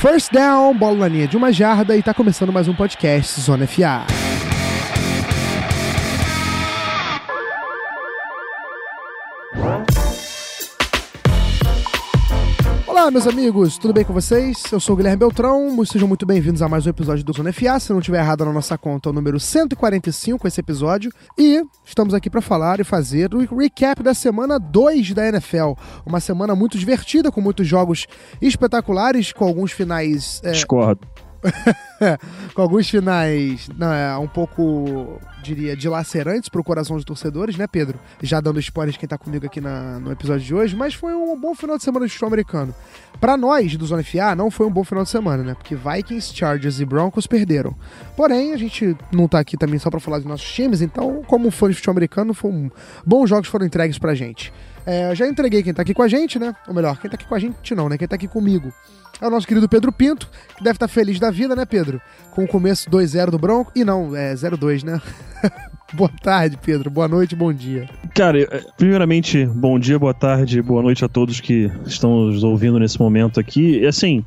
First down, bola na linha de uma jarda e tá começando mais um podcast Zona FA. Olá, meus amigos, tudo bem com vocês? Eu sou o Guilherme Beltrão, sejam muito bem-vindos a mais um episódio do Zona FA. Se não tiver errado na nossa conta, é o número 145 esse episódio. E estamos aqui para falar e fazer o recap da semana 2 da NFL. Uma semana muito divertida, com muitos jogos espetaculares, com alguns finais. É... Discordo. com alguns finais não, é, um pouco, diria, dilacerantes pro coração dos torcedores, né, Pedro? Já dando spoilers quem tá comigo aqui na, no episódio de hoje, mas foi um bom final de semana de futebol americano. Para nós, do Zona FA, não foi um bom final de semana, né? Porque Vikings, Chargers e Broncos perderam. Porém, a gente não tá aqui também só para falar dos nossos times, então, como fã de futebol americano, um... bons jogos foram entregues pra gente. É, já entreguei quem tá aqui com a gente, né? Ou melhor, quem tá aqui com a gente não, né? Quem tá aqui comigo é o nosso querido Pedro Pinto, que deve estar feliz da vida, né, Pedro? Com o começo 2-0 do Bronco. E não, é 0-2, né? boa tarde, Pedro. Boa noite, bom dia. Cara, é, primeiramente, bom dia, boa tarde, boa noite a todos que estão nos ouvindo nesse momento aqui. E assim,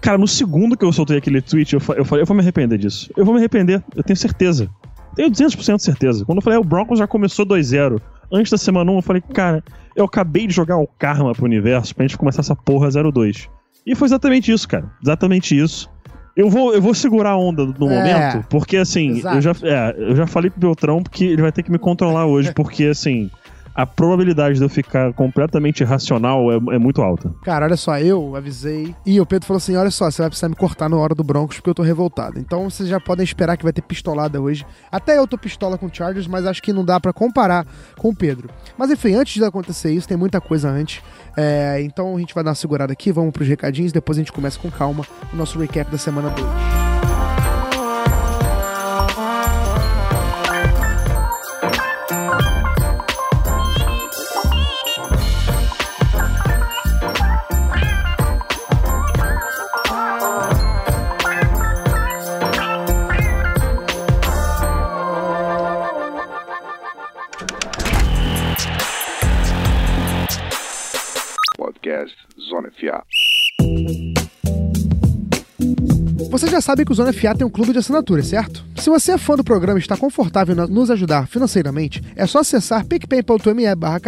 cara, no segundo que eu soltei aquele tweet, eu, eu falei, eu vou me arrepender disso. Eu vou me arrepender, eu tenho certeza. Tenho 200% de certeza. Quando eu falei, ah, o Broncos já começou 2-0. Antes da semana 1, eu falei, cara, eu acabei de jogar o karma pro universo pra gente começar essa porra 0-2. E foi exatamente isso, cara. Exatamente isso. Eu vou, eu vou segurar a onda no é, momento, porque assim, eu já, é, eu já falei pro Beltrão que ele vai ter que me controlar hoje, porque assim, a probabilidade de eu ficar completamente irracional é, é, muito alta. Cara, olha só, eu avisei. E o Pedro falou assim: olha só, você vai precisar me cortar na hora do Broncos porque eu tô revoltado. Então vocês já podem esperar que vai ter pistolada hoje. Até eu tô pistola com o Chargers, mas acho que não dá para comparar com o Pedro. Mas enfim, antes de acontecer isso, tem muita coisa antes. É, então a gente vai dar uma segurada aqui, vamos pros recadinhos, depois a gente começa com calma o nosso recap da semana 2. Você já sabe que o Zona FA tem um clube de assinatura, certo? Se você é fã do programa e está confortável em nos ajudar financeiramente, é só acessar picpay.me barra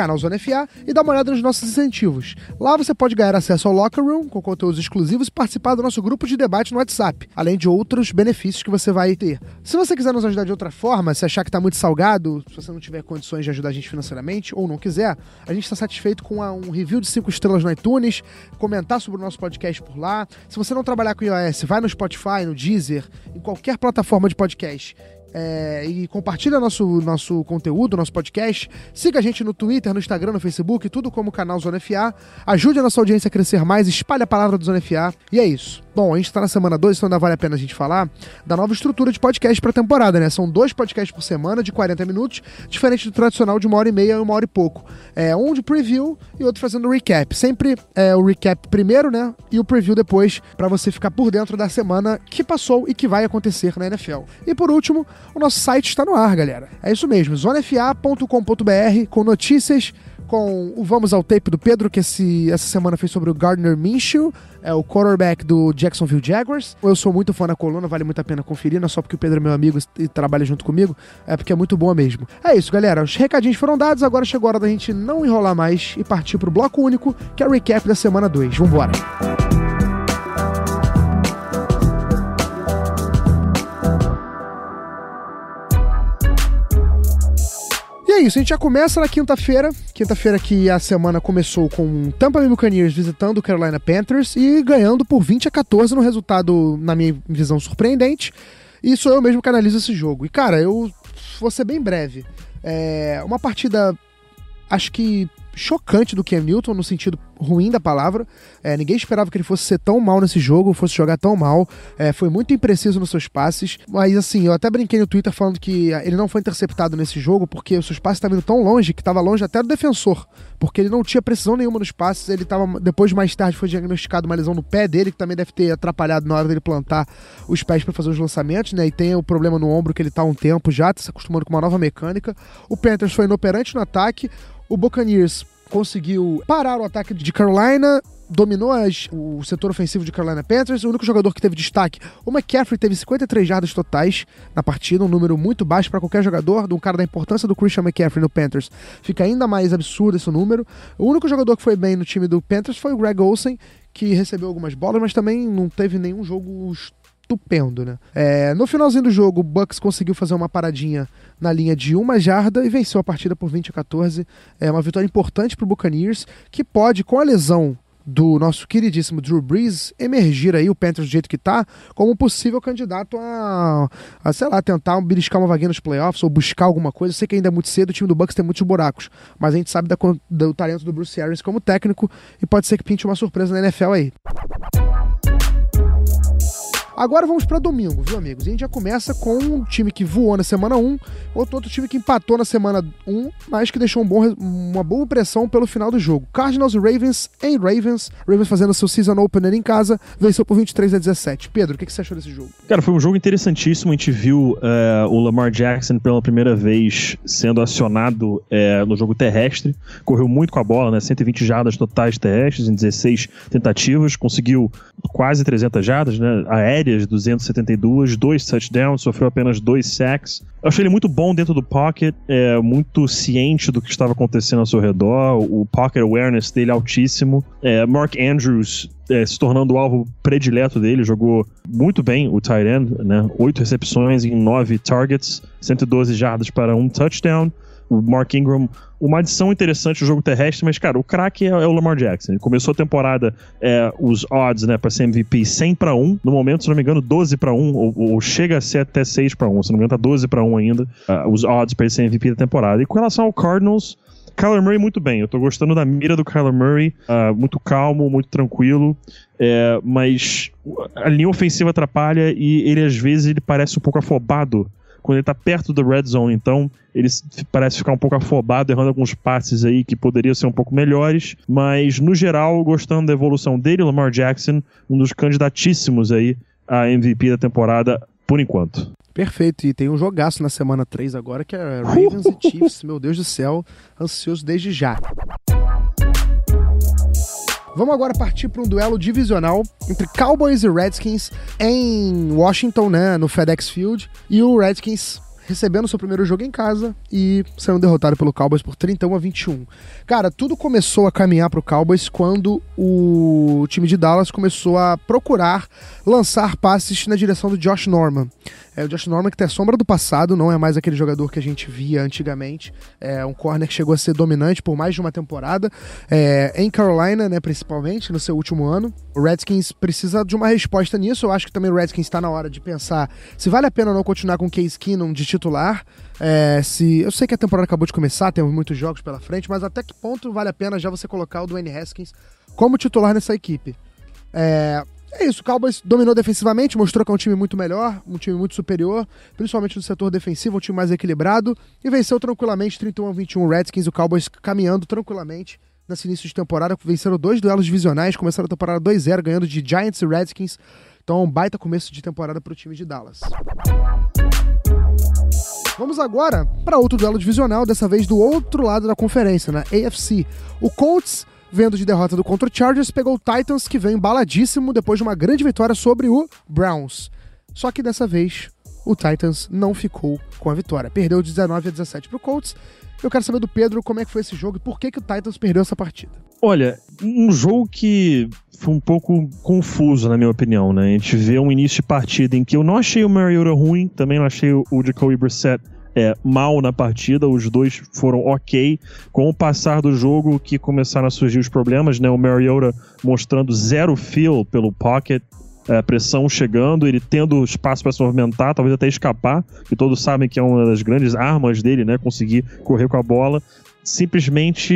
e dar uma olhada nos nossos incentivos. Lá você pode ganhar acesso ao Locker Room, com conteúdos exclusivos e participar do nosso grupo de debate no WhatsApp, além de outros benefícios que você vai ter. Se você quiser nos ajudar de outra forma, se achar que está muito salgado, se você não tiver condições de ajudar a gente financeiramente ou não quiser, a gente está satisfeito com um review de 5 estrelas no iTunes, comentar sobre o nosso podcast por lá. Se você não trabalhar com iOS, vai no Spotify, no Deezer, em qualquer plataforma de podcast. É, e compartilha nosso, nosso conteúdo, nosso podcast. Siga a gente no Twitter, no Instagram, no Facebook, tudo como canal Zona FA. Ajude a nossa audiência a crescer mais, espalhe a palavra do Zona FA. E é isso. Bom, a gente tá na semana 2, então ainda vale a pena a gente falar da nova estrutura de podcast pra temporada, né? São dois podcasts por semana, de 40 minutos, diferente do tradicional de uma hora e meia e uma hora e pouco. É, um de preview e outro fazendo recap. Sempre é, o recap primeiro, né? E o preview depois, para você ficar por dentro da semana que passou e que vai acontecer na NFL. E por último, o nosso site está no ar, galera. É isso mesmo, zonefa.com.br com notícias com o Vamos ao Tape do Pedro, que esse, essa semana fez sobre o Gardner Minshew, é o quarterback do Jacksonville Jaguars. Eu sou muito fã da coluna, vale muito a pena conferir, não é só porque o Pedro é meu amigo e trabalha junto comigo, é porque é muito boa mesmo. É isso, galera. Os recadinhos foram dados, agora chegou a hora da gente não enrolar mais e partir pro bloco único, que é o recap da semana 2. Vambora! é isso, a gente já começa na quinta-feira. Quinta-feira que a semana começou com Tampa Bay Buccaneers visitando o Carolina Panthers e ganhando por 20 a 14 no resultado, na minha visão, surpreendente. E sou eu mesmo que analiso esse jogo. E, cara, eu vou ser bem breve. É uma partida, acho que chocante do Cam Newton, no sentido ruim da palavra. É, ninguém esperava que ele fosse ser tão mal nesse jogo, fosse jogar tão mal. É, foi muito impreciso nos seus passes. Mas assim, eu até brinquei no Twitter falando que ele não foi interceptado nesse jogo porque os seus passes estavam indo tão longe que estava longe até do defensor. Porque ele não tinha precisão nenhuma nos passes. Ele estava. Depois, mais tarde, foi diagnosticado uma lesão no pé dele, que também deve ter atrapalhado na hora dele plantar os pés para fazer os lançamentos, né? E tem o problema no ombro que ele tá há um tempo já, tá se acostumando com uma nova mecânica. O Panthers foi inoperante no ataque. O Buccaneers conseguiu parar o ataque de Carolina, dominou as, o setor ofensivo de Carolina Panthers. O único jogador que teve destaque, o McCaffrey, teve 53 jardas totais na partida, um número muito baixo para qualquer jogador. De um cara da importância do Christian McCaffrey no Panthers, fica ainda mais absurdo esse número. O único jogador que foi bem no time do Panthers foi o Greg Olsen, que recebeu algumas bolas, mas também não teve nenhum jogo estupendo, né? É, no finalzinho do jogo, o Bucks conseguiu fazer uma paradinha na linha de uma jarda e venceu a partida por 20 a 14. É uma vitória importante para o Buccaneers, que pode, com a lesão do nosso queridíssimo Drew Brees emergir aí, o Panthers do jeito que tá, como um possível candidato a, a, sei lá, tentar beliscar uma vaguinha nos playoffs ou buscar alguma coisa. Eu sei que ainda é muito cedo, o time do Bucks tem muitos buracos, mas a gente sabe da, do talento do Bruce Arians como técnico e pode ser que pinte uma surpresa na NFL aí. Agora vamos para domingo, viu, amigos? A gente já começa com um time que voou na semana 1, outro, outro time que empatou na semana 1, mas que deixou um bom, uma boa pressão pelo final do jogo. Cardinals e Ravens em Ravens. Ravens fazendo seu season opener em casa, venceu por 23 a 17. Pedro, o que, que você achou desse jogo? Cara, foi um jogo interessantíssimo. A gente viu uh, o Lamar Jackson pela primeira vez sendo acionado uh, no jogo terrestre. Correu muito com a bola, né? 120 jardas totais terrestres em 16 tentativas. Conseguiu quase 300 jardas, né? Aéreas aéreas, 272, dois touchdowns, sofreu apenas dois sacks. Eu achei ele muito bom dentro do pocket, é, muito ciente do que estava acontecendo ao seu redor, o pocket awareness dele altíssimo. É, Mark Andrews é, se tornando o alvo predileto dele, jogou muito bem o tight end, né? Oito recepções em nove targets, 112 jardas para um touchdown o Mark Ingram, uma adição interessante no jogo terrestre, mas, cara, o craque é, é, o Lamar Jackson. Ele começou a temporada, é, os odds, né, pra ser MVP 100 para 1. No momento, se não me engano, 12 para 1, ou, ou chega a ser até 6 para 1. Se não me engano, tá 12 para 1 ainda, uh, os odds para ele ser MVP da temporada. E com relação ao Cardinals, Kyler Murray muito bem. Eu tô gostando da mira do Kyler Murray, uh, muito calmo, muito tranquilo. É, mas a linha ofensiva atrapalha e ele às vezes ele parece um pouco afobado quando ele tá perto do red zone, então ele parece ficar um pouco afobado, errando alguns passes aí que poderiam ser um pouco melhores, mas no geral, gostando da evolução dele, Lamar Jackson, um dos candidatíssimos aí a MVP da temporada por enquanto. Perfeito, e tem um jogaço na semana 3 agora que é Ravens e Chiefs, meu Deus do céu, ansioso desde já. Vamos agora partir para um duelo divisional entre Cowboys e Redskins em Washington, né, no FedEx Field. E o Redskins recebendo seu primeiro jogo em casa e sendo derrotado pelo Cowboys por 31 a 21. Cara, tudo começou a caminhar para o Cowboys quando o time de Dallas começou a procurar lançar passes na direção do Josh Norman. É o Josh Norman que tem a sombra do passado, não é mais aquele jogador que a gente via antigamente. É um corner que chegou a ser dominante por mais de uma temporada. É, em Carolina, né, principalmente, no seu último ano. O Redskins precisa de uma resposta nisso. Eu acho que também o Redskins está na hora de pensar se vale a pena ou não continuar com o Case Keenum de titular. É, se Eu sei que a temporada acabou de começar, temos muitos jogos pela frente, mas até que ponto vale a pena já você colocar o Dwayne Haskins como titular nessa equipe? É, é isso, o Cowboys dominou defensivamente, mostrou que é um time muito melhor, um time muito superior, principalmente no setor defensivo, um time mais equilibrado, e venceu tranquilamente 31 a 21 o Redskins, o Cowboys caminhando tranquilamente nesse início de temporada, venceram dois duelos divisionais, começaram a temporada 2-0, ganhando de Giants e Redskins, então um baita começo de temporada para o time de Dallas. Vamos agora para outro duelo divisional, dessa vez do outro lado da conferência, na AFC. O Colts vendo de derrota do contra o Chargers, pegou o Titans, que vem embaladíssimo depois de uma grande vitória sobre o Browns. Só que dessa vez, o Titans não ficou com a vitória. Perdeu de 19 a 17 para o Colts. Eu quero saber do Pedro como é que foi esse jogo e por que, que o Titans perdeu essa partida. Olha, um jogo que foi um pouco confuso, na minha opinião, né? A gente vê um início de partida em que eu não achei o Mariota ruim, também não achei o Jacoby Brissett é, mal na partida, os dois foram ok. Com o passar do jogo que começaram a surgir os problemas, né? O Mariota mostrando zero feel pelo pocket, é, pressão chegando, ele tendo espaço para se movimentar, talvez até escapar, que todos sabem que é uma das grandes armas dele, né? Conseguir correr com a bola. Simplesmente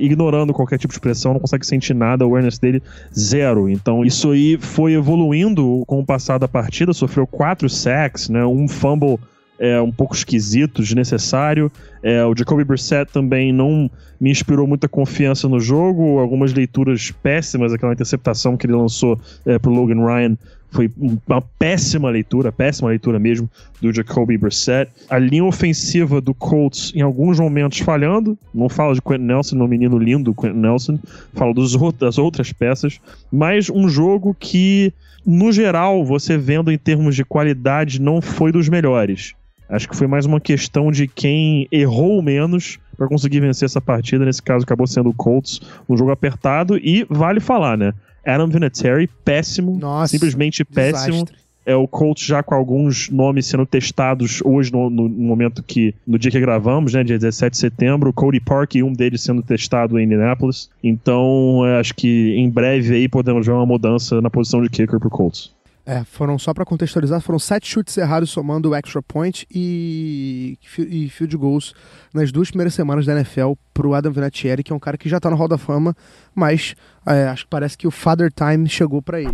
ignorando qualquer tipo de pressão, não consegue sentir nada, o awareness dele zero. Então isso aí foi evoluindo com o passar da partida, sofreu quatro sacks, né? Um fumble é um pouco esquisito, desnecessário. É, o Jacoby Brissett também não me inspirou muita confiança no jogo. Algumas leituras péssimas, aquela interceptação que ele lançou é, pro Logan Ryan foi uma péssima leitura, péssima leitura mesmo do Jacoby Brissett. A linha ofensiva do Colts em alguns momentos falhando, não fala de Quentin Nelson, meu menino lindo Quentin Nelson, fala dos, das outras peças, mas um jogo que, no geral, você vendo em termos de qualidade, não foi dos melhores. Acho que foi mais uma questão de quem errou menos para conseguir vencer essa partida. Nesse caso, acabou sendo o Colts, um jogo apertado. E vale falar, né? Adam Vinatieri, péssimo. Nossa, simplesmente péssimo. Desastre. É o Colts já com alguns nomes sendo testados hoje, no, no, momento que. No dia que gravamos, né? Dia 17 de setembro. Cody Park e um deles sendo testado em Indianapolis. Então, acho que em breve aí podemos ver uma mudança na posição de kicker pro Colts. É, foram só para contextualizar, foram sete chutes errados somando o extra point e, e field goals nas duas primeiras semanas da NFL pro Adam Vinatieri, que é um cara que já tá no Hall da Fama, mas é, acho que parece que o Father Time chegou para ele.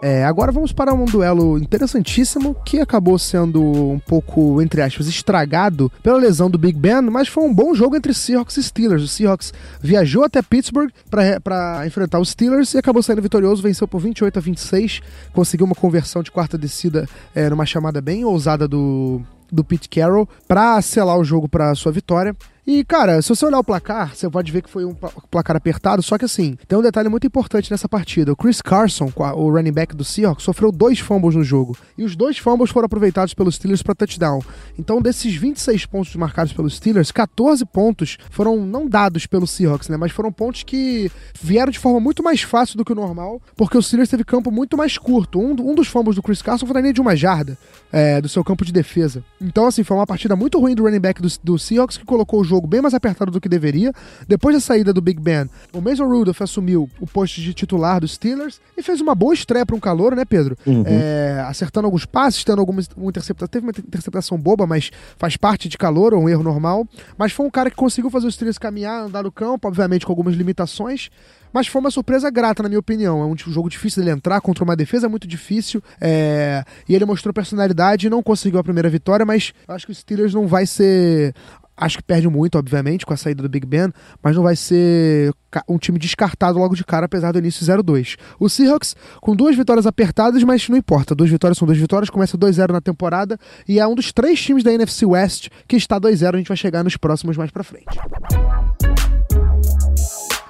É, agora vamos para um duelo interessantíssimo que acabou sendo um pouco, entre aspas, estragado pela lesão do Big Ben, mas foi um bom jogo entre Seahawks e Steelers. O Seahawks viajou até Pittsburgh para enfrentar os Steelers e acabou saindo vitorioso, venceu por 28 a 26, conseguiu uma conversão de quarta descida é, numa chamada bem ousada do, do Pete Carroll para selar o jogo para sua vitória. E, cara, se você olhar o placar, você pode ver que foi um placar apertado, só que assim, tem um detalhe muito importante nessa partida. O Chris Carson, o running back do Seahawks, sofreu dois fumbles no jogo. E os dois fumbles foram aproveitados pelos Steelers para touchdown. Então, desses 26 pontos marcados pelos Steelers, 14 pontos foram não dados pelos Seahawks, né? Mas foram pontos que vieram de forma muito mais fácil do que o normal, porque o Steelers teve campo muito mais curto. Um, um dos fumbles do Chris Carson foi na linha de uma jarda é, do seu campo de defesa. Então, assim, foi uma partida muito ruim do running back do, do Seahawks que colocou o jogo jogo bem mais apertado do que deveria. Depois da saída do Big Ben, o Mason Rudolph assumiu o posto de titular dos Steelers e fez uma boa estreia para um calor, né, Pedro? Uhum. É, acertando alguns passes, tendo alguma uma interceptação. Teve uma interceptação boba, mas faz parte de calor, um erro normal. Mas foi um cara que conseguiu fazer os Steelers caminhar, andar no campo, obviamente com algumas limitações mas foi uma surpresa grata, na minha opinião. É um jogo difícil dele entrar contra uma defesa muito difícil. É... E ele mostrou personalidade e não conseguiu a primeira vitória, mas acho que o Steelers não vai ser Acho que perde muito, obviamente, com a saída do Big Ben, mas não vai ser um time descartado logo de cara, apesar do início 0-2. O Seahawks, com duas vitórias apertadas, mas não importa. Duas vitórias são duas vitórias, começa 2-0 na temporada e é um dos três times da NFC West que está 2-0. A gente vai chegar nos próximos mais pra frente.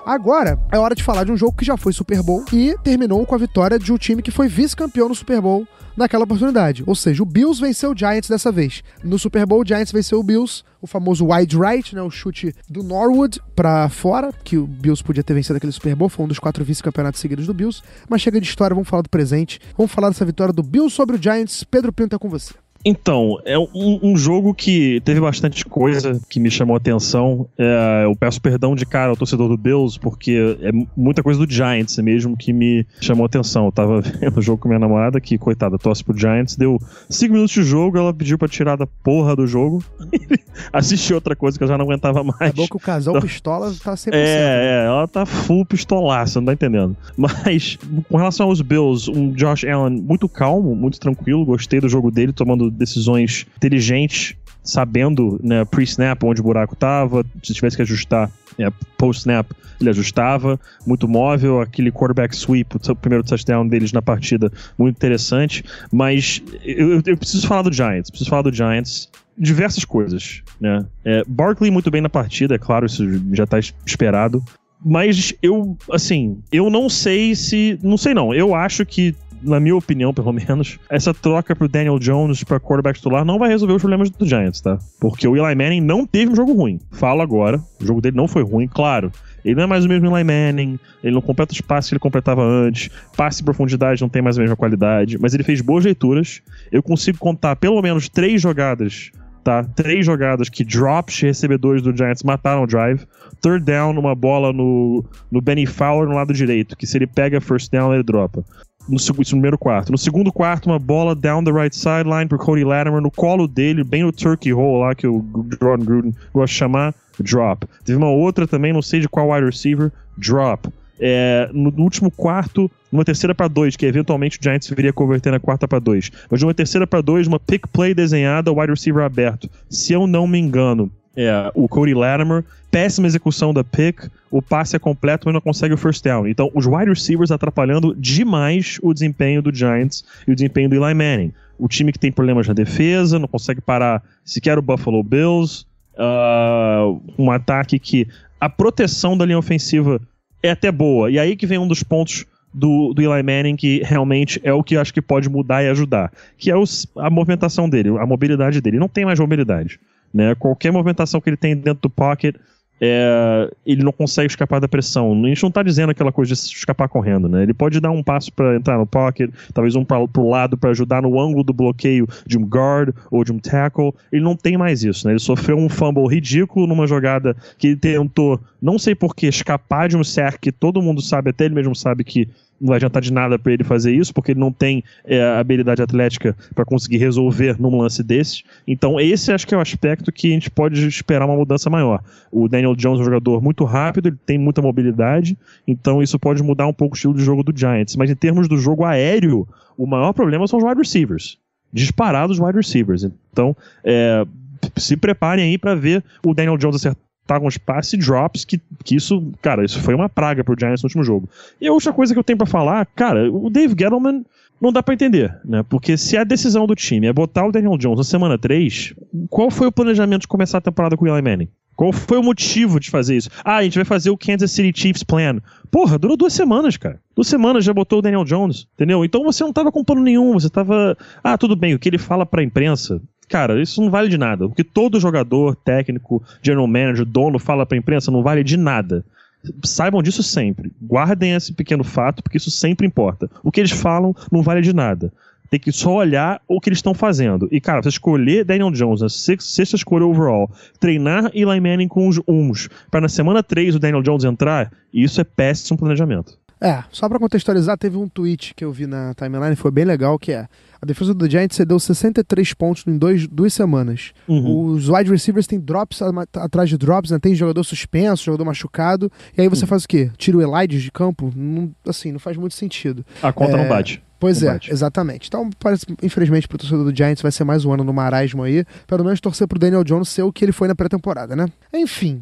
Agora é hora de falar de um jogo que já foi Super Bowl e terminou com a vitória de um time que foi vice-campeão no Super Bowl naquela oportunidade. Ou seja, o Bills venceu o Giants dessa vez. No Super Bowl, o Giants venceu o Bills, o famoso wide right, né, o chute do Norwood para fora, que o Bills podia ter vencido aquele Super Bowl, foi um dos quatro vice-campeonatos seguidos do Bills. Mas chega de história, vamos falar do presente. Vamos falar dessa vitória do Bills sobre o Giants. Pedro Pinto é com você. Então, é um, um, jogo que teve bastante coisa que me chamou a atenção. É, eu peço perdão de cara ao torcedor do Bills, porque é muita coisa do Giants mesmo que me chamou a atenção. Eu tava vendo o jogo com minha namorada, que, coitada, torce pro Giants, deu 5 minutos de jogo, ela pediu pra tirar da porra do jogo. Assisti outra coisa que eu já não aguentava mais. Bom que o casal então, pistola tá sempre É, é, ela tá full pistolaça, não tá entendendo. Mas, com relação aos Bills, um Josh Allen muito calmo, muito tranquilo, gostei do jogo dele, tomando decisões inteligentes, sabendo, né, pre-snap onde o buraco estava, se tivesse que ajustar é, post-snap, ele ajustava, muito móvel, aquele quarterback sweep, o primeiro touchdown deles na partida, muito interessante, mas eu, eu preciso falar do Giants, preciso falar do Giants, diversas coisas, né, é, Barkley muito bem na partida, é claro, isso já está esperado, mas eu, assim, eu não sei se, não sei não, eu acho que na minha opinião, pelo menos, essa troca pro Daniel Jones pra quarterback titular não vai resolver os problemas do Giants, tá? Porque o Eli Manning não teve um jogo ruim. Falo agora, o jogo dele não foi ruim, claro. Ele não é mais o mesmo Eli Manning, ele não completa os passes que ele completava antes, passe em profundidade não tem mais a mesma qualidade, mas ele fez boas leituras. Eu consigo contar pelo menos três jogadas tá? Três jogadas que drops recebedores do Giants mataram o drive. Third down, uma bola no, no Benny Fowler no lado direito, que se ele pega first down, ele dropa no, no primeiro quarto. No segundo quarto, uma bola down the right sideline pro Cody Latimer, no colo dele, bem no turkey hole lá que o Jordan Gruden gosta de chamar, drop. Teve uma outra também, não sei de qual wide receiver, drop. É, no, no, último quarto, numa terceira para dois, que eventualmente o Giants viria converter na quarta para dois. Mas numa terceira para dois, uma pick play desenhada, wide receiver aberto. Se eu não me engano, É, o Cody Latimer, péssima execução da pick, o passe é completo, mas não consegue o first down. Então, os wide receivers atrapalhando demais o desempenho do Giants e o desempenho do Eli Manning. O time que tem problemas na defesa, não consegue parar sequer o Buffalo Bills. Uh, um ataque que a proteção da linha ofensiva é até boa. E aí que vem um dos pontos do, do Eli Manning que realmente é o que acho que pode mudar e ajudar, que é os, a movimentação dele, a mobilidade dele. Não tem mais mobilidade. Né? Qualquer movimentação que ele tem dentro do pocket, é, ele não consegue escapar da pressão. A gente não está dizendo aquela coisa de escapar correndo, né? Ele pode dar um passo para entrar no pocket, talvez um para o lado para ajudar no ângulo do bloqueio de um guard ou de um tackle. Ele não tem mais isso, né? Ele sofreu um fumble ridículo numa jogada que ele tentou, não sei porquê, escapar de um sack que todo mundo sabe, até ele mesmo sabe que não vai adiantar de nada para ele fazer isso, porque ele não tem é, habilidade atlética para conseguir resolver num lance desse. Então, esse acho que é o aspecto que a gente pode esperar uma mudança maior. O Daniel Jones é um jogador muito rápido, ele tem muita mobilidade, então isso pode mudar um pouco o estilo de jogo do Giants. Mas em termos do jogo aéreo, o maior problema são os wide receivers. Disparados wide receivers. Então, é, se preparem aí para ver o Daniel Jones acertar tá com os passe drops, que, que isso, cara, isso foi uma praga pro Giants no último jogo. E a outra coisa que eu tenho para falar, cara, o Dave Gettleman não dá para entender, né? Porque se a decisão do time é botar o Daniel Jones na semana 3, qual foi o planejamento de começar a temporada com o Eli Manning? Qual foi o motivo de fazer isso? Ah, a gente vai fazer o Kansas City Chiefs plan. Porra, durou duas semanas, cara. Duas semanas já botou o Daniel Jones, entendeu? Então você não tava com plano nenhum, você tava. Ah, tudo bem, o que ele fala pra imprensa, cara, isso não vale de nada. O que todo jogador, técnico, general manager, dono fala pra imprensa não vale de nada. Saibam disso sempre. Guardem esse pequeno fato, porque isso sempre importa. O que eles falam não vale de nada. Tem que só olhar o que eles estão fazendo. E, cara, você escolher Daniel Jones na sexta escolha overall, treinar Eli Manning com os uns, para na semana 3 o Daniel Jones entrar, isso é péssimo planejamento. É, só para contextualizar, teve um tweet que eu vi na timeline, foi bem legal, que é a defesa do Giants cedeu 63 pontos em dois, duas semanas. Uhum. Os wide receivers têm drops atrás de drops, né? Tem jogador suspenso, jogador machucado. E aí você uhum. faz o quê? Tira o Elides de campo? Não, assim, não faz muito sentido. A conta é... não bate. Pois é, exatamente. Então, parece, infelizmente, pro torcedor do Giants vai ser mais um ano no marasmo aí. Pelo menos torcer pro Daniel Jones ser o que ele foi na pré-temporada, né? Enfim.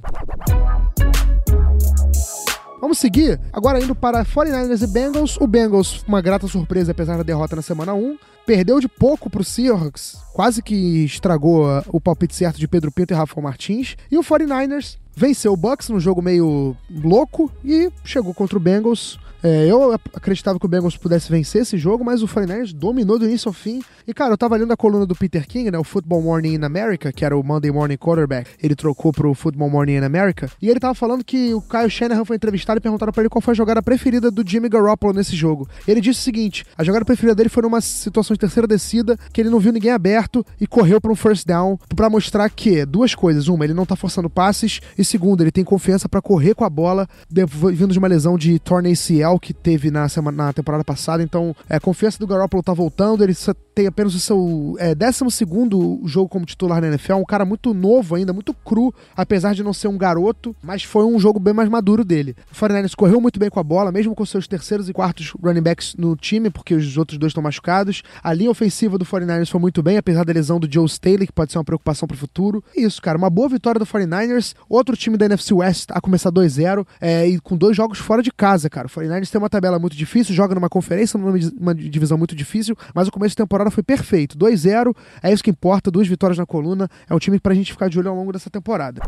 Vamos seguir agora indo para 49ers e Bengals. O Bengals, uma grata surpresa apesar da derrota na semana 1. Perdeu de pouco para o Seahawks, quase que estragou o palpite certo de Pedro Pinto e Rafael Martins. E o 49ers venceu o Bucks num jogo meio louco e chegou contra o Bengals é, eu acreditava que o Bengals pudesse vencer esse jogo, mas o 49ers dominou do início ao fim. E, cara, eu tava lendo a coluna do Peter King, né? O Football Morning in America, que era o Monday Morning Quarterback. Ele trocou pro Football Morning in America. E ele tava falando que o Kyle Shanahan foi entrevistado e perguntaram para ele qual foi a jogada preferida do Jimmy Garoppolo nesse jogo. Ele disse o seguinte: a jogada preferida dele foi numa situação de terceira descida, que ele não viu ninguém aberto e correu para um first down para mostrar que duas coisas. Uma, ele não tá forçando passes. E segunda, ele tem confiança para correr com a bola, vindo de uma lesão de torn ACL que teve na, semana, na temporada passada. Então, é, a confiança do Garoppolo tá voltando. Ele tem apenas o seu é, 12 jogo como titular na NFL. Um cara muito novo ainda, muito cru, apesar de não ser um garoto. Mas foi um jogo bem mais maduro dele. O 49 correu muito bem com a bola, mesmo com seus terceiros e quartos running backs no time, porque os outros dois estão machucados. A linha ofensiva do 49ers foi muito bem, apesar da lesão do Joe Staley, que pode ser uma preocupação pro futuro. Isso, cara, uma boa vitória do 49ers. Outro time da NFC West a começar 2-0 é, e com dois jogos fora de casa, cara. O 49ers tem uma tabela muito difícil, joga numa conferência, numa divisão muito difícil, mas o começo de temporada foi perfeito. 2-0, é isso que importa, duas vitórias na coluna. É um time pra gente ficar de olho ao longo dessa temporada.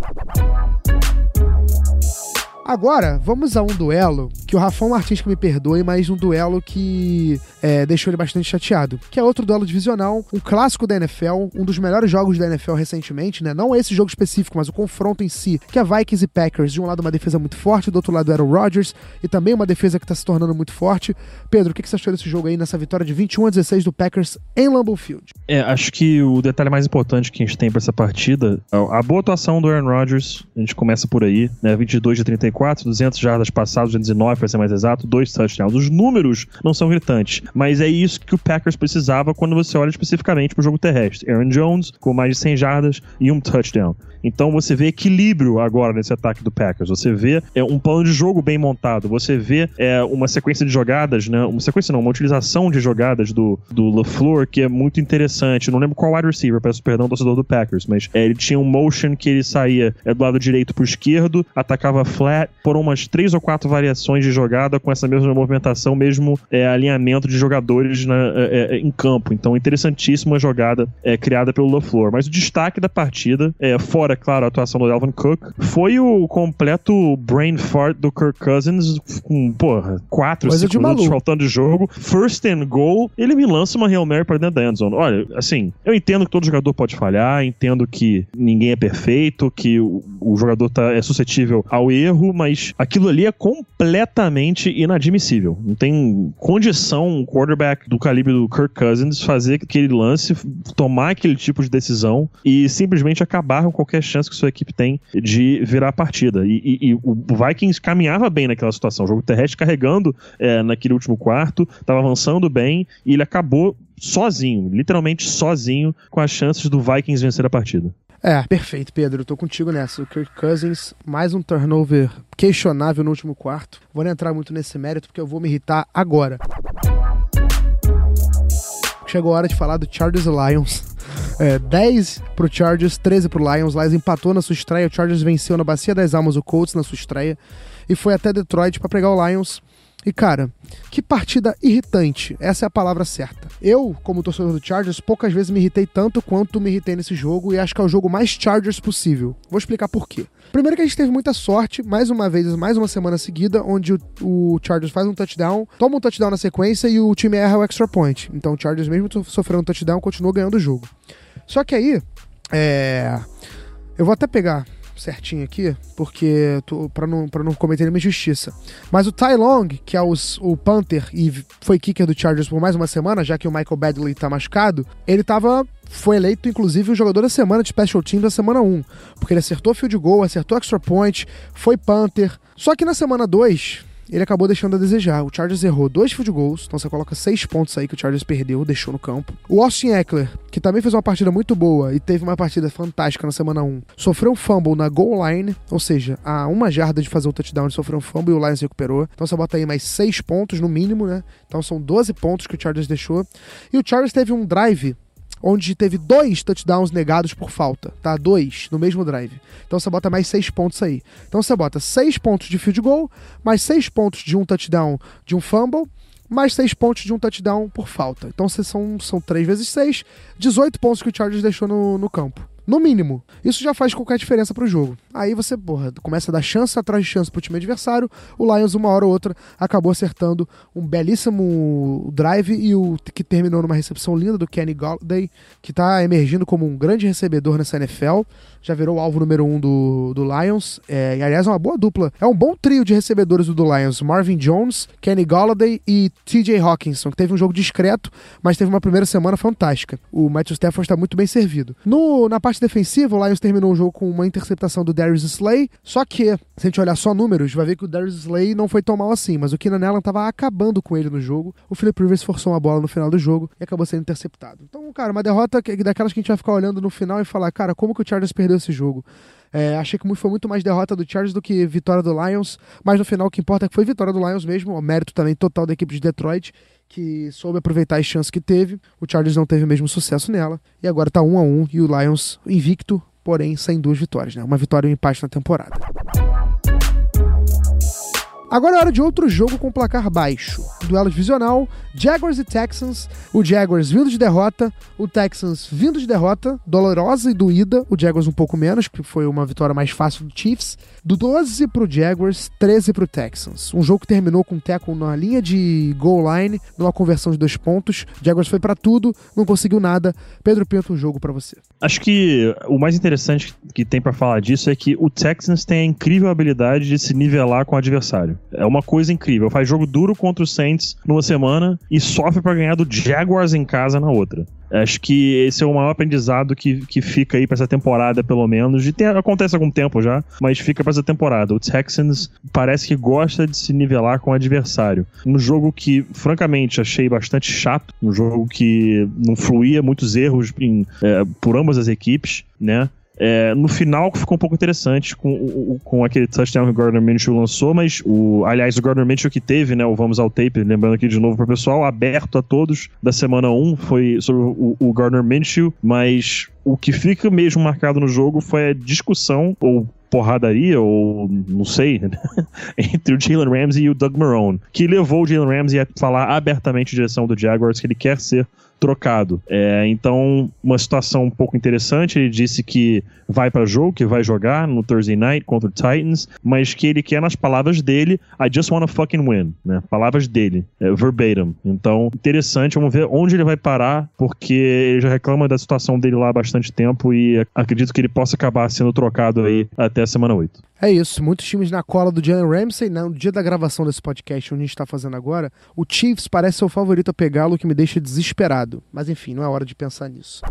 Agora, vamos a um duelo que o Rafão Martins que me perdoe, mas um duelo que é, deixou ele bastante chateado. Que é outro duelo divisional, um clássico da NFL, um dos melhores jogos da NFL recentemente, né? Não esse jogo específico, mas o confronto em si, que é Vikings e Packers. De um lado, uma defesa muito forte, do outro lado, era o Rodgers, e também uma defesa que está se tornando muito forte. Pedro, o que você achou desse jogo aí, nessa vitória de 21 a 16 do Packers em Lambeau Field? É, acho que o detalhe mais importante que a gente tem para essa partida, a boa atuação do Aaron Rodgers, a gente começa por aí, né? 22 de 34 294, 200 jardas passadas, 209 para ser mais exato, dois touchdowns. Os números não são gritantes, mas é isso que o Packers precisava quando você olha especificamente para o jogo terrestre. Aaron Jones com mais de 100 jardas e um touchdown. Então você vê equilíbrio agora nesse ataque do Packers. Você vê é, um plano de jogo bem montado. Você vê é, uma sequência de jogadas, né? Uma sequência não, uma utilização de jogadas do, do LaFleur que é muito interessante. Não lembro qual wide receiver, peço perdão torcedor do Packers, mas é, ele tinha um motion que ele saía é, do lado direito pro esquerdo, atacava flat, por umas três ou quatro variações de jogada com essa mesma movimentação, mesmo é, alinhamento de jogadores na, é, é, em campo. Então, interessantíssima jogada criada pelo LaFleur. Mas o destaque da partida, fora fora, claro, a atuação do Dalvin Cook, foi o completo brain fart do Kirk Cousins com, porra, 4, 5 minutos faltando de jogo. First and goal, ele me lança uma Hail Mary para dentro da endzone. Olha, assim, eu entendo que todo jogador pode falhar, entendo que ninguém é perfeito, que o, o jogador tá, é suscetível ao erro, mas aquilo ali é completamente inadmissível. Não tem condição um quarterback do calibre do Kirk Cousins fazer aquele lance, tomar aquele tipo de decisão e simplesmente acabar com qualquer qualquer chance que sua equipe tem de virar a partida. E, e, e o Vikings caminhava bem naquela situação. O jogo terrestre carregando é, naquele último quarto, estava avançando bem e ele acabou sozinho, literalmente sozinho, com as chances do Vikings vencer a partida. É, perfeito, Pedro. Tô contigo nessa. O Kirk Cousins, mais um turnover questionável no último quarto. Vou não entrar muito nesse mérito porque eu vou me irritar agora. Chegou a hora de falar do Chargers Lions. É, 10 pro Chargers, 13 pro Lions. Lions empatou na sua estreia. O Chargers venceu na Bacia das Almas o Colts na sua estreia. E foi até Detroit para pegar o Lions. E cara, que partida irritante. Essa é a palavra certa. Eu, como torcedor do Chargers, poucas vezes me irritei tanto quanto me irritei nesse jogo e acho que é o jogo mais Chargers possível. Vou explicar por quê. Primeiro que a gente teve muita sorte, mais uma vez, mais uma semana seguida, onde o, o, Chargers faz um touchdown, toma um touchdown na sequência e o time erra o extra point. Então o Chargers, mesmo sofrendo um touchdown, continuou ganhando o jogo. Só que aí, é... eu vou até pegar certinho aqui, porque para não, pra não cometer nenhuma injustiça. Mas o Ty Long, que é os, o Panther e foi kicker do Chargers por mais uma semana, já que o Michael Badley tá machucado, ele tava foi eleito, inclusive, o jogador da semana de Special Team da semana 1. Porque ele acertou field goal, acertou extra point, foi Panther. Só que na semana 2, ele acabou deixando a desejar. O Chargers errou dois field goals, então você coloca seis pontos aí que o Chargers perdeu, deixou no campo. O Austin Eckler, que também fez uma partida muito boa e teve uma partida fantástica na semana 1, sofreu um fumble na goal line, ou seja, a uma jarda de fazer o touchdown, sofreu um fumble e o Lions recuperou. Então você bota aí mais seis pontos no mínimo, né? Então são 12 pontos que o Chargers deixou. E o Chargers teve um drive onde teve dois touchdowns negados por falta, tá? Dois no mesmo drive. Então você bota mais seis pontos aí. Então você bota seis pontos de field goal, mais seis pontos de um touchdown de um fumble, mais seis pontos de um touchdown por falta. Então são, são três vezes seis, 18 pontos que o Chargers deixou no, no campo. No mínimo. Isso já faz qualquer diferença pro jogo. Aí você, porra, começa a dar chance atrás de chance pro time adversário. O Lions, uma hora ou outra, acabou acertando um belíssimo drive e o que terminou numa recepção linda do Kenny Galladay, que tá emergindo como um grande recebedor nessa NFL já virou o alvo número um do, do Lions. É, e aliás, é uma boa dupla. É um bom trio de recebedores do, do Lions: Marvin Jones, Kenny Galladay e TJ Hawkinson, que teve um jogo discreto, mas teve uma primeira semana fantástica. O Matthew Stafford está muito bem servido. No, na parte defensiva, o Lions terminou o jogo com uma interceptação do Darius Slay. Só que, se a gente olhar só números, vai ver que o Darius Slay não foi tão mal assim, mas o Keenan Allen estava acabando com ele no jogo. O Philip Rivers forçou uma bola no final do jogo e acabou sendo interceptado. Então, cara, uma derrota que, daquelas que a gente vai ficar olhando no final e falar, cara, como que o Chargers perdeu esse jogo. É, achei que foi muito mais derrota do Chargers do que vitória do Lions, mas no final o que importa é que foi vitória do Lions mesmo, o mérito também total da equipe de Detroit, que soube aproveitar as chances que teve. O Chargers não teve o mesmo sucesso nela, e agora tá um a um e o Lions invicto, porém sem duas vitórias, né? Uma vitória e um empate na temporada. Agora é hora de outro jogo com placar baixo. Duelo divisional, Jaguars e Texans. O Jaguars vindo de derrota, o Texans vindo de derrota, dolorosa e doída. O Jaguars um pouco menos, que foi uma vitória mais fácil do Chiefs. Do 12 pro Jaguars, 13 pro Texans. Um jogo que terminou com o tackle na linha de goal line, numa conversão de dois pontos. O Jaguars foi para tudo, não conseguiu nada. Pedro Pinto, um jogo para você. Acho que o mais interessante que tem para falar disso é que o Texans tem a incrível habilidade de se nivelar com o adversário. É uma coisa incrível. Faz jogo duro contra o Saints numa semana e sofre para ganhar do Jaguars em casa na outra. Acho que esse é o maior aprendizado que, que fica aí pra essa temporada, pelo menos. E tem, acontece há algum tempo já, mas fica pra essa temporada. O Texans parece que gosta de se nivelar com o adversário. Um jogo que, francamente, achei bastante chato. Um jogo que não fluía, muitos erros em, é, por ambas as equipes, né? É, no final ficou um pouco interessante com, com aquele touchdown que o Gardner Minshew lançou, mas o, aliás, o Gardner Minshew que teve, né, o Vamos ao Tape, lembrando aqui de novo para o pessoal, aberto a todos da semana 1 foi sobre o, o Gardner Minshew, mas o que fica mesmo marcado no jogo foi a discussão, ou porradaria, ou não sei, né, entre o Jalen Ramsey e o Doug Marone, que levou o Jalen Ramsey a falar abertamente em direção do Jaguars que ele quer ser trocado. É, então, uma situação um pouco interessante. Ele disse que vai para jogo, que vai jogar no Thursday Night contra o Titans, mas que ele quer, nas palavras dele, I just wanna fucking win. Né? Palavras dele, é, verbatim. Então, interessante. Vamos ver onde ele vai parar, porque ele já reclama da situação dele lá há bastante tempo e acredito que ele possa acabar sendo trocado aí até a semana 8. É isso, muitos times na cola do Jalen Ramsey. No dia da gravação desse podcast, onde a gente está fazendo agora, o Chiefs parece ser o favorito a pegá-lo, que me deixa desesperado. Mas enfim, não é hora de pensar nisso.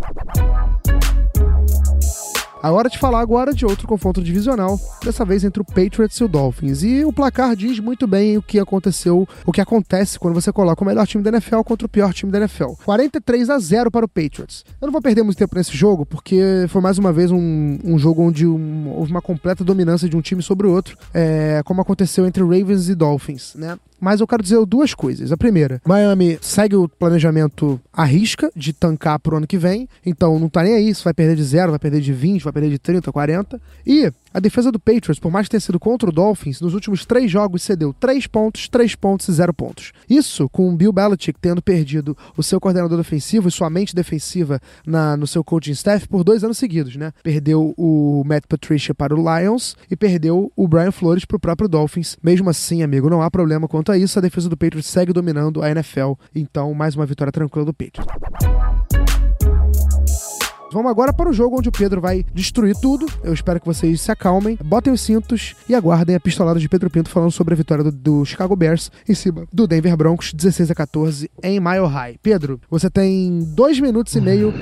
A hora de falar agora de outro confronto divisional, dessa vez entre o Patriots e o Dolphins. E o placar diz muito bem o que aconteceu, o que acontece quando você coloca o melhor time da NFL contra o pior time da NFL. 43 a 0 para o Patriots. Eu não vou perder muito tempo nesse jogo, porque foi mais uma vez um, um jogo onde um, houve uma completa dominância de um time sobre o outro, é, como aconteceu entre Ravens e Dolphins, né? Mas eu quero dizer duas coisas. A primeira, Miami segue o planejamento à risca de tancar pro ano que vem. Então não tá nem aí se vai perder de zero, vai perder de 20, vai perder de 30, 40. E a defesa do Patriots, por mais tenha sido contra o Dolphins, nos últimos três jogos cedeu 3 pontos, 3 pontos e 0 pontos. Isso com o Bill Belichick tendo perdido o seu coordenador defensivo e sua mente defensiva na, no seu coaching staff por dois anos seguidos, né? Perdeu o Matt Patricia para o Lions e perdeu o Brian Flores para o próprio Dolphins. Mesmo assim, amigo, não há problema quanto a isso. A defesa do Patriots segue dominando a NFL. Então, mais uma vitória tranquila do Patriots. Vamos agora para o jogo onde o Pedro vai destruir tudo. Eu espero que vocês se acalmem, botem os cintos e aguardem a pistolada de Pedro Pinto falando sobre a vitória do, do Chicago Bears em cima do Denver Broncos, 16 a 14 em Mile High. Pedro, você tem dois minutos e meio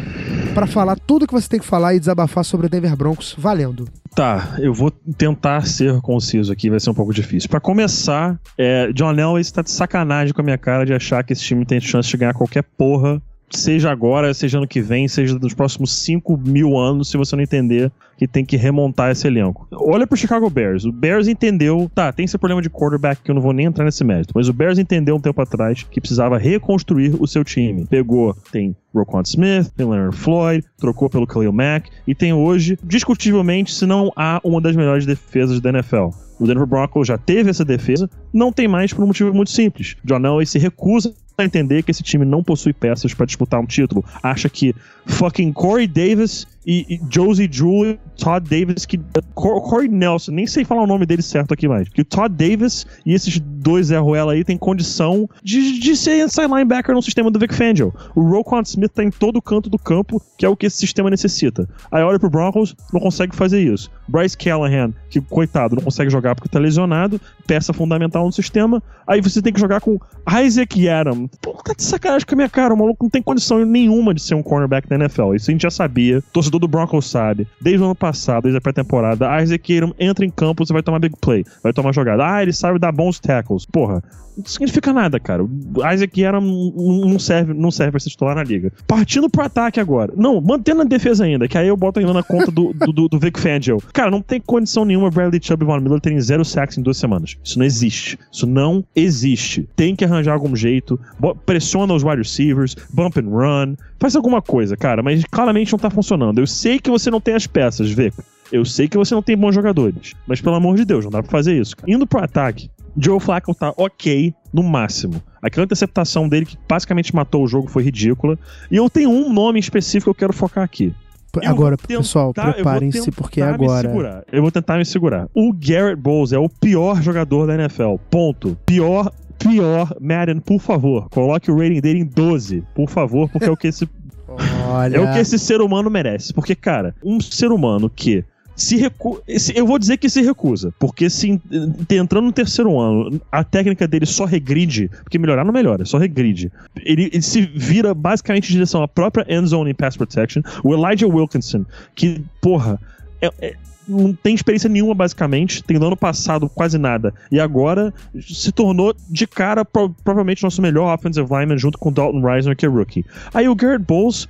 para falar tudo que você tem que falar e desabafar sobre o Denver Broncos, valendo. Tá, eu vou tentar ser conciso aqui, vai ser um pouco difícil. Para começar, é, John Elway está de sacanagem com a minha cara de achar que esse time tem chance de ganhar qualquer porra seja agora, seja ano que vem, seja nos próximos 5 mil anos, se você não entender que tem que remontar esse elenco. Olha pro Chicago Bears. O Bears entendeu, tá, tem esse problema de quarterback que eu não vou nem entrar nesse mérito, mas o Bears entendeu um tempo atrás que precisava reconstruir o seu time. Pegou, tem Roquan Smith, tem Leonard Floyd, trocou pelo Khalil Mack e tem hoje, discutivelmente, se não há uma das melhores defesas da NFL. O Denver Broncos já teve essa defesa, não tem mais por um motivo muito simples. John Elway se recusa a entender que esse time não possui peças para disputar um título. Acha que fucking Corey Davis e, Josie Jewell, Todd Davis, que. Corey Nelson, nem sei falar o nome dele certo aqui mais. Que o Todd Davis e esses dois Zé Ruela aí têm condição de, de ser inside linebacker no sistema do Vic Fangio. O Roquan Smith tá em todo canto do campo, que é o que esse sistema necessita. Aí olha pro Broncos, não consegue fazer isso. Bryce Callahan, que coitado, não consegue jogar porque tá lesionado, peça fundamental no sistema. Aí você tem que jogar com Isaac Yaram. Pô, tá de sacanagem com a minha cara, o maluco não tem condição nenhuma de ser um cornerback na NFL. Isso a gente já sabia. Torcedor do Broncos sabe. Desde o ano passado, desde a pré-temporada, Isaac Yaram entra em campo, você vai tomar big play, vai tomar jogada. Ah, ele sabe dar bons tackles. Porra, não significa nada, cara. O Isaac Yaram não serve, não serve pra ser titular na liga. Partindo pro ataque agora. Não, mantendo a defesa ainda, que aí eu boto ainda na conta do, do, do, do Vic Fangio. Cara, não tem condição nenhuma Bradley Chubb e Von Miller terem zero sacks em duas semanas. Isso não existe. Isso não existe. Tem que arranjar algum jeito. Pressiona os wide receivers, bump and run. Faz alguma coisa, cara, mas claramente não tá funcionando. Eu sei que você não tem as peças, Vic. Eu sei que você não tem bons jogadores, mas pelo amor de Deus, não dá pra fazer isso. Indo pro ataque, Joe Flacco tá ok no máximo. Aquela interceptação dele que basicamente matou o jogo foi ridícula. E eu tenho um nome específico que eu quero focar aqui. Eu agora, tentar, pessoal, preparem-se porque é agora. Eu vou tentar me segurar. O Garrett Bowles é o pior jogador da NFL. Ponto. Pior, pior. Madden, por favor, coloque o rating dele em 12, por favor, porque é o que esse Olha... é o que esse ser humano merece. Porque, cara, um ser humano que se recu eu vou dizer que se recusa, porque se entrando no terceiro ano, a técnica dele só regride, porque melhorar não melhora, só regride. Ele, ele se vira basicamente em direção à própria end zone em pass protection. O Elijah Wilkinson, que, porra, é, é, não tem experiência nenhuma, basicamente, tem no ano passado quase nada, e agora se tornou de cara pro, provavelmente nosso melhor offensive lineman junto com Dalton Reisner, que é rookie. Aí o Garrett Bowles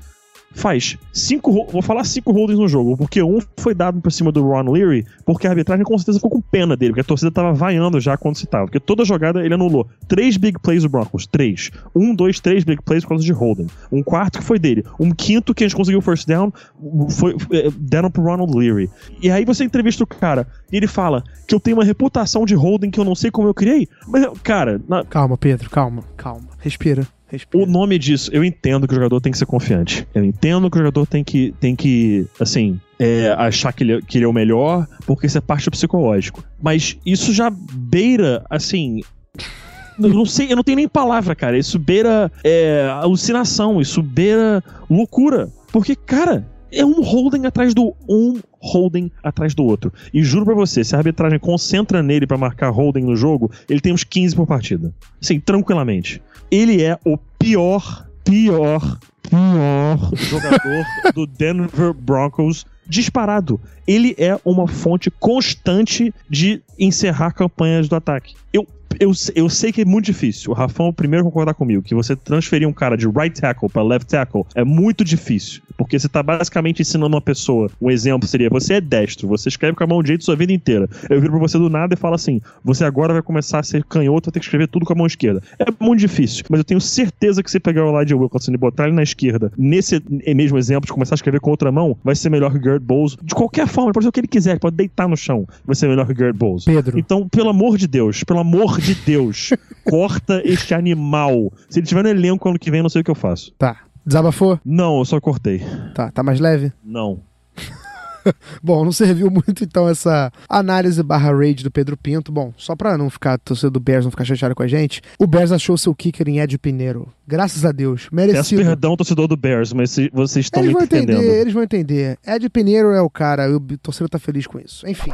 faz cinco, vou falar cinco holdings no jogo, porque um foi dado por cima do Ron Leary, porque a arbitragem com certeza ficou com pena dele, porque a torcida tava vaiando já quando se tava, porque toda jogada ele anulou. Três big plays do Broncos, três. Um, dois, três big plays por causa de holding. Um quarto que foi dele. Um quinto que a gente conseguiu first down, foi, foi deram pro Ronald Leary. E aí você entrevista o cara, e ele fala que eu tenho uma reputação de holding que eu não sei como eu criei, mas, cara... Na... Calma, Pedro, calma, calma. Respira. Respira. O nome disso, eu entendo que o jogador tem que ser confiante. Eu entendo que o jogador tem que, tem que assim, é, achar que ele, que ele é o melhor, porque isso é parte do psicológico. Mas isso já beira, assim, eu não sei, eu não tenho nem palavra, cara. Isso beira é, alucinação, isso beira loucura. Porque, cara, é um holding atrás do um holding atrás do outro. E juro pra você, se a arbitragem concentra nele para marcar holding no jogo, ele tem uns 15 por partida. Sim, tranquilamente ele é o pior, pior, pior jogador do Denver Broncos disparado. Ele é uma fonte constante de encerrar campanhas do ataque. Eu eu, eu sei que é muito difícil. O Rafão, primeiro, concordar comigo que você transferir um cara de right tackle para left tackle é muito difícil. Porque você tá basicamente ensinando uma pessoa. Um exemplo seria: você é destro, você escreve com a mão direita sua vida inteira. Eu viro pra você do nada e falo assim: você agora vai começar a ser canhoto, vai ter que escrever tudo com a mão esquerda. É muito difícil, mas eu tenho certeza que se pegar o Elijah Wilkinson e botar ele na esquerda, nesse mesmo exemplo de começar a escrever com outra mão, vai ser melhor que Garrett Bowles. De qualquer forma, pode ser o que ele quiser, pode deitar no chão, vai ser melhor que Garrett Bowles. Pedro. Então, pelo amor de Deus, pelo amor de Deus, corta este animal. Se ele tiver no elenco ano que vem, eu não sei o que eu faço. Tá. Desabafou? Não, eu só cortei. Tá, tá mais leve? Não. Bom, não serviu muito então essa análise barra raid do Pedro Pinto. Bom, só pra não ficar, torcedor do Bears não ficar chateado com a gente, o Bears achou seu kicker em Ed Pinheiro. Graças a Deus. Merecido. Peço perdão, torcedor do Bears, mas vocês estão eles me vão entendendo. Entender, eles vão entender. Ed Pinheiro é o cara, e o torcedor tá feliz com isso. Enfim.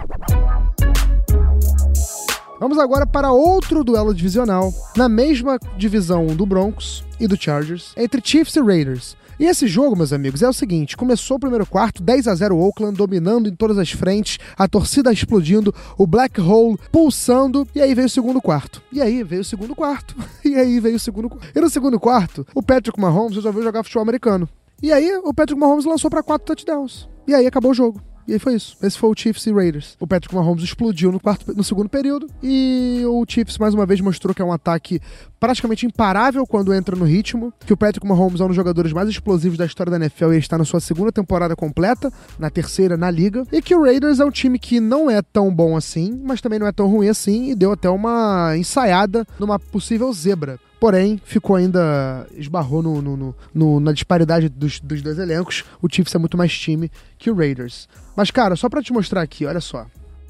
Vamos agora para outro duelo divisional, na mesma divisão do Broncos e do Chargers, entre Chiefs e Raiders. E esse jogo, meus amigos, é o seguinte: começou o primeiro quarto, 10 a 0 Oakland, dominando em todas as frentes, a torcida explodindo, o Black Hole pulsando, e aí veio o segundo quarto. E aí veio o segundo quarto. E aí veio o segundo quarto. E no segundo quarto, o Patrick Mahomes resolveu jogar futebol americano. E aí o Patrick Mahomes lançou para quatro touchdowns. E aí acabou o jogo. E aí foi isso. Esse foi o Chiefs e Raiders. O Patrick Mahomes explodiu no, quarto, no segundo período e o Chiefs mais uma vez mostrou que é um ataque praticamente imparável quando entra no ritmo, que o Patrick Mahomes é um dos jogadores mais explosivos da história da NFL e está na sua segunda temporada completa, na terceira na liga, e que o Raiders é um time que não é tão bom assim, mas também não é tão ruim assim e deu até uma ensaiada numa possível zebra porém ficou ainda esbarrou no, no, no, na disparidade dos, dos dois elencos. O Chiefs é muito mais time que o Raiders. Mas, cara, só para te mostrar aqui, olha só.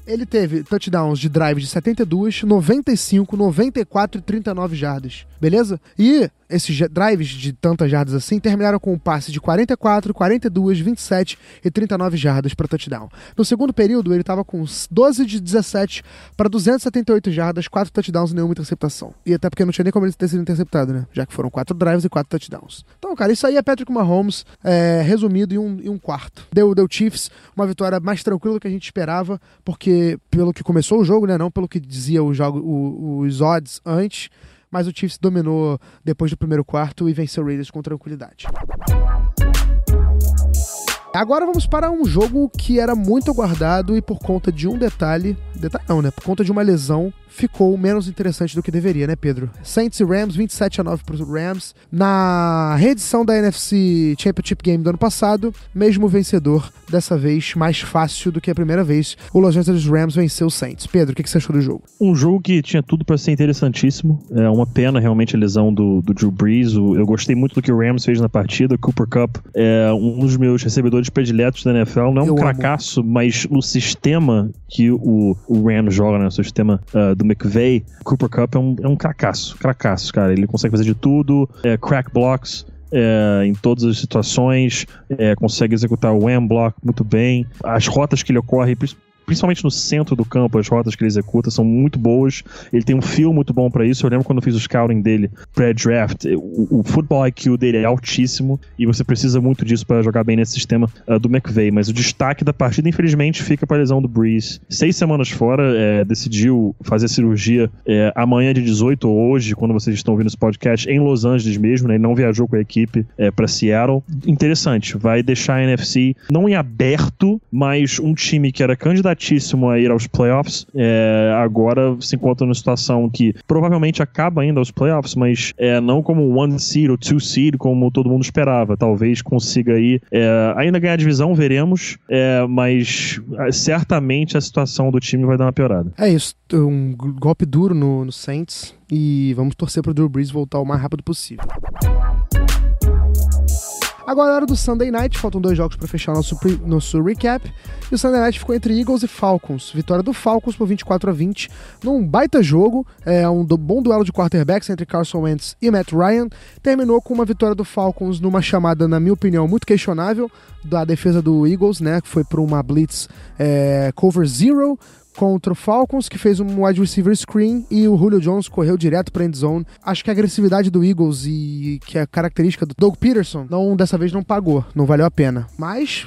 Ele teve touchdowns de drive de 72, 95, 94 e 39 jardas. Beleza? E esses drives de tantas jardas assim terminaram com um passe de 44, 42, 27 e 39 jardas para touchdown. No segundo período, ele estava com 12 de 17 para 278 jardas, 4 touchdowns e nenhuma interceptação. E até porque não tinha nem como ele ter sido interceptado, né? Já que foram 4 drives e 4 touchdowns. Então, cara, isso aí é Patrick Mahomes é, resumido em um, em um quarto. Deu, deu Chiefs uma vitória mais tranquila do que a gente esperava, porque pelo que começou o jogo, né? Não pelo que dizia o jogo, o, os odds antes mas o Chiefs dominou depois do primeiro quarto e venceu o Raiders com tranquilidade. Agora vamos para um jogo que era muito aguardado e por conta de um detalhe, detalhe não, né? Por conta de uma lesão, ficou menos interessante do que deveria, né, Pedro? Saints e Rams, 27 a 9 para os Rams. Na reedição da NFC Championship Game do ano passado, mesmo vencedor, dessa vez mais fácil do que a primeira vez, o Los Angeles Rams venceu o Saints. Pedro, o que, você achou do jogo? Um jogo que tinha tudo para ser interessantíssimo. É uma pena realmente a lesão do, do Drew Brees. Eu gostei muito do que o Rams fez na partida. Cooper Cup é um dos meus recebedores prediletos da NFL. Não é um cracaço, mas no sistema que o, o Rams joga, né? O sistema uh, do McVay, Cooper Cup é um, é um cara. Ele consegue fazer de tudo, é, crack blocks. é, em todas as situações, é, consegue executar o wham block muito bem, as rotas que ele ocorre, principalmente no centro do campo, as rotas que ele executa são muito boas. Ele tem um feel muito bom para isso. Eu lembro quando eu fiz o scouting dele pré-draft, o, o football IQ dele é altíssimo e você precisa muito disso para jogar bem nesse sistema uh, do McVay. Mas o destaque da partida, infelizmente, fica para a lesão do Breeze. Seis semanas fora, é, decidiu fazer cirurgia é, amanhã de 18 ou hoje, quando vocês estão ouvindo esse podcast, em Los Angeles mesmo. Né? Ele não viajou com a equipe é, para Seattle. Interessante, vai deixar a NFC não em aberto, mas um time que era candidato candidatíssimo a ir aos playoffs. É, agora se encontra numa situação que provavelmente acaba ainda aos playoffs, mas é, não como one seed ou two seed, como todo mundo esperava. Talvez consiga aí é, ainda ganhar divisão, veremos, é, mas é, certamente a situação do time vai dar uma piorada. É isso, um golpe duro no, no Saints e vamos torcer para o Drew Brees voltar o mais rápido possível. Agora é hora do Sunday Night, faltam dois jogos para fechar nosso, nosso recap. E o Sunday Night ficou entre Eagles e Falcons. Vitória do Falcons por 24 a 20, num baita jogo, é um do, bom duelo de quarterbacks entre Carson Wentz e Matt Ryan. Terminou com uma vitória do Falcons numa chamada, na minha opinião, muito questionável da defesa do Eagles, né, que foi para uma blitz é, cover zero contra o Falcons, que fez um wide receiver screen e o Julio Jones correu direto para end zone. Acho que a agressividade do Eagles e que é característica do Doug Peterson, não dessa vez não pagou, não valeu a pena. Mas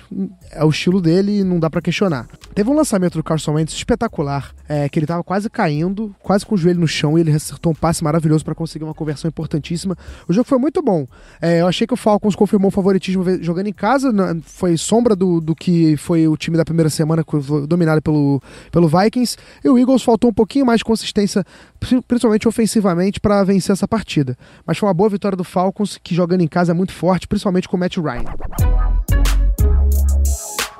é o estilo dele e não dá para questionar. Teve um lançamento do Carson Wentz espetacular, é, que ele tava quase caindo, quase com o joelho no chão, e ele acertou um passe maravilhoso para conseguir uma conversão importantíssima. O jogo foi muito bom. É, eu achei que o Falcons confirmou o favoritismo jogando em casa, foi sombra do, do que foi o time da primeira semana, dominado pelo, pelo Vikings, e o Eagles faltou um pouquinho mais de consistência, principalmente ofensivamente, para vencer essa partida. Mas foi uma boa vitória do Falcons, que jogando em casa é muito forte, principalmente com o Matt Ryan.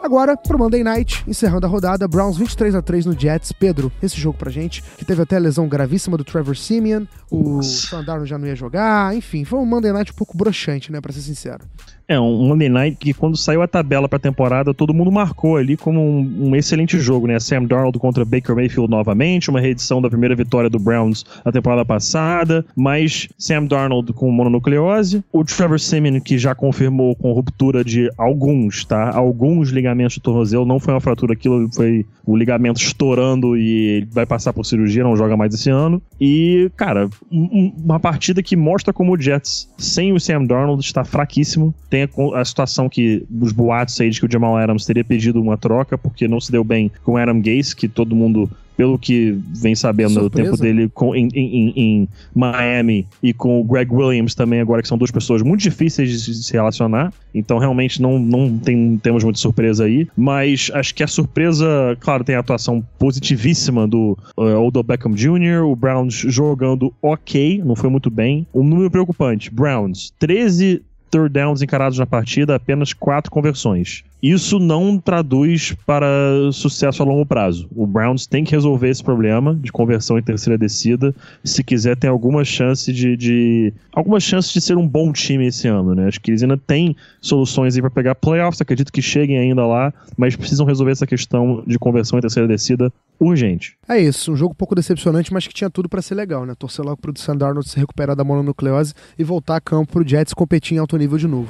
Agora, pro Monday Night, encerrando a rodada, Browns 23 a 3 no Jets. Pedro, esse jogo pra gente, que teve até a lesão gravíssima do Trevor Simeon, o Sandarno já não ia jogar, enfim, foi um Monday Night um pouco broxante, né, pra ser sincero. É, um Monday Night que quando saiu a tabela pra temporada, todo mundo marcou ali como um, um, excelente jogo, né? Sam Darnold contra Baker Mayfield novamente, uma reedição da primeira vitória do Browns na temporada passada, mas Sam Darnold com mononucleose, o Trevor Simeon que já confirmou com ruptura de alguns, tá? Alguns ligamentos do tornozelo, não foi uma fratura, aquilo foi o ligamento estourando e ele vai passar por cirurgia, não joga mais esse ano. E, cara, um, uma partida que mostra como o Jets, sem o Sam Darnold, está fraquíssimo tem a, a, situação que os boatos aí de que o Jamal Adams teria pedido uma troca porque não se deu bem com o Adam Gase, que todo mundo pelo que vem sabendo do tempo dele com, em, em, em, Miami e com o Greg Williams também agora, que são duas pessoas muito difíceis de se relacionar. Então, realmente, não, não tem, temos muita surpresa aí. Mas acho que a surpresa, claro, tem a atuação positivíssima do uh, Odell Beckham Jr., o Browns jogando ok, não foi muito bem. Um número preocupante: Browns, 13 third downs encarados na partida, apenas quatro conversões. Isso não traduz para sucesso a longo prazo. O Browns tem que resolver esse problema de conversão em terceira descida, se quiser ter alguma chance de, de alguma chance de ser um bom time esse ano, né? Acho que eles ainda têm soluções aí para pegar playoffs, acredito que cheguem ainda lá, mas precisam resolver essa questão de conversão em terceira descida urgente. É isso, um jogo um pouco decepcionante, mas que tinha tudo para ser legal, né? Torcer logo pro Sam Darnold se recuperar da mononucleose e voltar a campo pro Jets competir em alto nível de novo.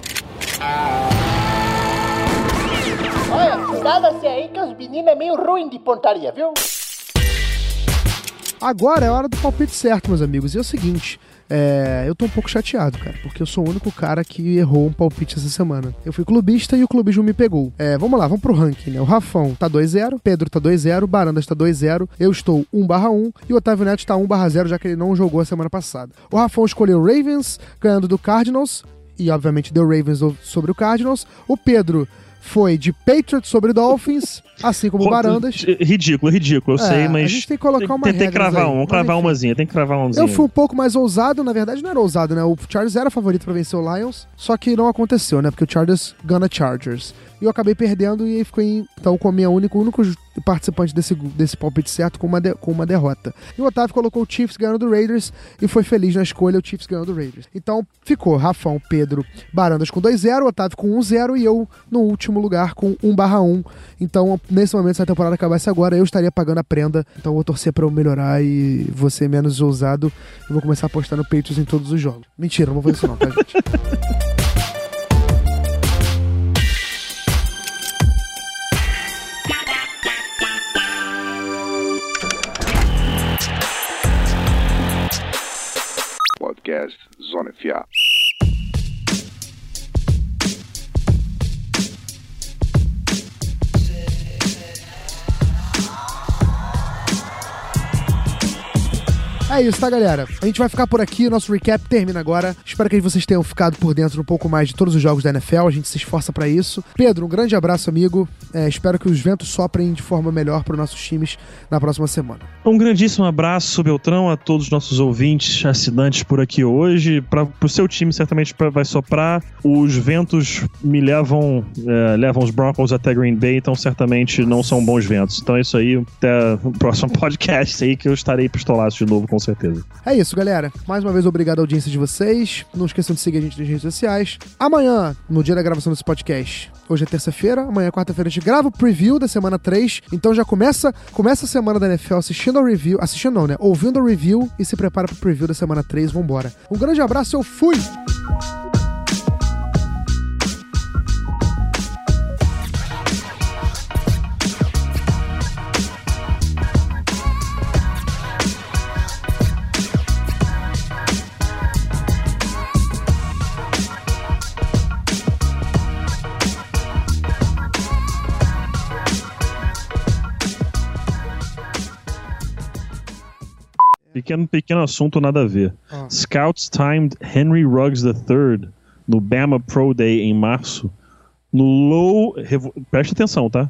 Cuidado-se aí que os meninos é meio ruim de pontaria, viu? Agora é hora do palpite certo, meus amigos. E é o seguinte, é, eu tô um pouco chateado, cara, porque eu sou o único cara que errou um palpite essa semana. Eu fui clubista e o clubismo me pegou. É, vamos lá, vamos pro ranking, né? O Rafão tá 2-0, Pedro tá 2-0, Barandas tá 2-0, eu estou 1/1 e o Otávio Neto tá 1/0, já que ele não jogou a semana passada. O Rafão escolheu Ravens, ganhando do Cardinals, e obviamente deu Ravens sobre o Cardinals. O Pedro foi de Patriots sobre Dolphins, assim como Barandas. Ridículo, ridículo, eu é, sei, mas. A gente tem que colocar uma Tem que cravar um, cravar umazinha, tem que cravar umzinha. Eu fui um pouco mais ousado, na verdade não era ousado, né? O Chargers era favorito para vencer o Lions, só que não aconteceu, né? Porque o Chargers gana Chargers. E eu acabei perdendo e ficou então com a minha única, o único participante desse, desse palpite certo com uma, de, com uma derrota. E o Otávio colocou o Chiefs ganhando do Raiders e foi feliz na escolha, o Chiefs ganhando do Raiders. Então ficou Rafão, Pedro, Barandas com 2-0, Otávio com 1-0 e eu no último lugar com 1/1. Então, nesse momento, se a temporada acabasse agora, eu estaria pagando a prenda. Então vou torcer para eu melhorar e você menos ousado. Eu vou começar a apostar no Patriots em todos os jogos. Mentira, não vou fazer isso não, tá, gente? Sonne 4. É isso, tá, galera? A gente vai ficar por aqui, nosso recap termina agora. Espero que vocês tenham ficado por dentro um pouco mais de todos os jogos da NFL, a gente se esforça para isso. Pedro, um grande abraço, amigo. É, espero que os ventos soprem de forma melhor para os nossos times na próxima semana. Um grandíssimo abraço, Beltrão, a todos os nossos ouvintes, assinantes por aqui hoje. Para o seu time, certamente pra, vai soprar. Os ventos me levam, é, levam os Broncos até Green Bay, então certamente não são bons ventos. Então é isso aí, até o próximo podcast aí que eu estarei pistolado de novo com certeza. É isso, galera. Mais uma vez, obrigado à audiência de vocês. Não esqueçam de seguir a gente nas redes sociais. Amanhã, no dia da gravação desse podcast, hoje é terça-feira, amanhã, quarta-feira, a gente grava o preview da semana 3. Então já começa, começa a semana da NFL assistindo ao review, assistindo não, né? Ouvindo o review e se prepara pro preview da semana 3. Vambora. Um grande abraço, eu fui! Pequeno, pequeno assunto, nada a ver. Ah. Scouts timed Henry Ruggs III no Bama Pro Day em março no low. Preste atenção, tá?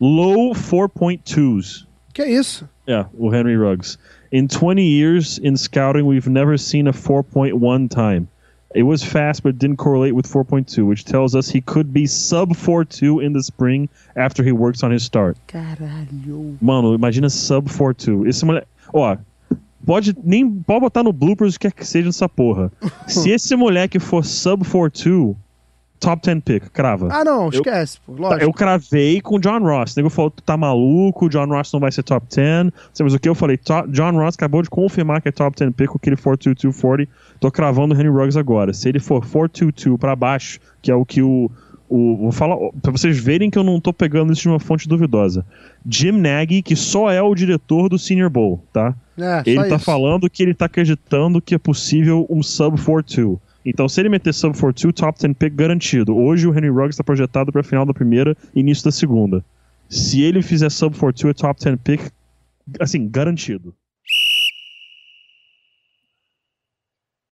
Low 4.2s. Que é isso? Yeah, o Henry Ruggs. In 20 years in scouting, we've never seen a 4.1 time. It was fast, but didn't correlate with 4.2, which tells us he could be sub 4.2 in the spring after he works on his start. Caralho. Mano, imagina sub 4.2. Esse moleque. Ó, pode nem. Pode botar no bloopers o que quer que seja nessa porra. Se esse moleque for sub 4.2, top 10 pick, crava. Ah, não, esquece, pô. Lógico. Eu cravei com o John Ross. O nego falou, tu tá maluco, o John Ross não vai ser top 10. Você mas o que? Eu falei, John Ross acabou de confirmar que é top 10 pick com aquele 42240. Tô cravando o Henry Ruggs agora. Se ele for 422 pra baixo, que é o que o. o vou falar, pra vocês verem que eu não tô pegando isso de uma fonte duvidosa. Jim Nagy, que só é o diretor do Senior Bowl, tá? É, Ele tá isso. falando que ele tá acreditando que é possível um sub 4-2. Então, se ele meter sub 4-2, top 10 pick garantido. Hoje o Henry Ruggs está projetado para final da primeira e início da segunda. Se ele fizer sub 4-2, é top 10 pick, assim, garantido.